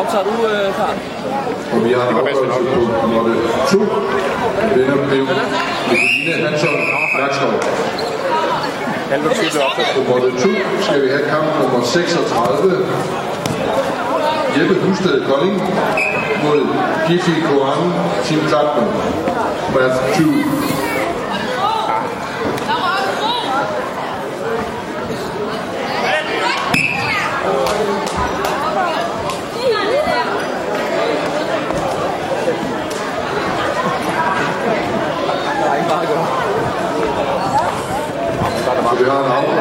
Optager du, øh, Karl? Og vi har det var bedst nok. Nummer 2, vinder blev Nicoline Hansson Nakskov. Halv og tydeligt optaget. Nummer 2 skal vi have kamp nummer 36. Jeppe Husted Kolding mod Giffy Koran Team Klatman. Math 2. Koreaner auch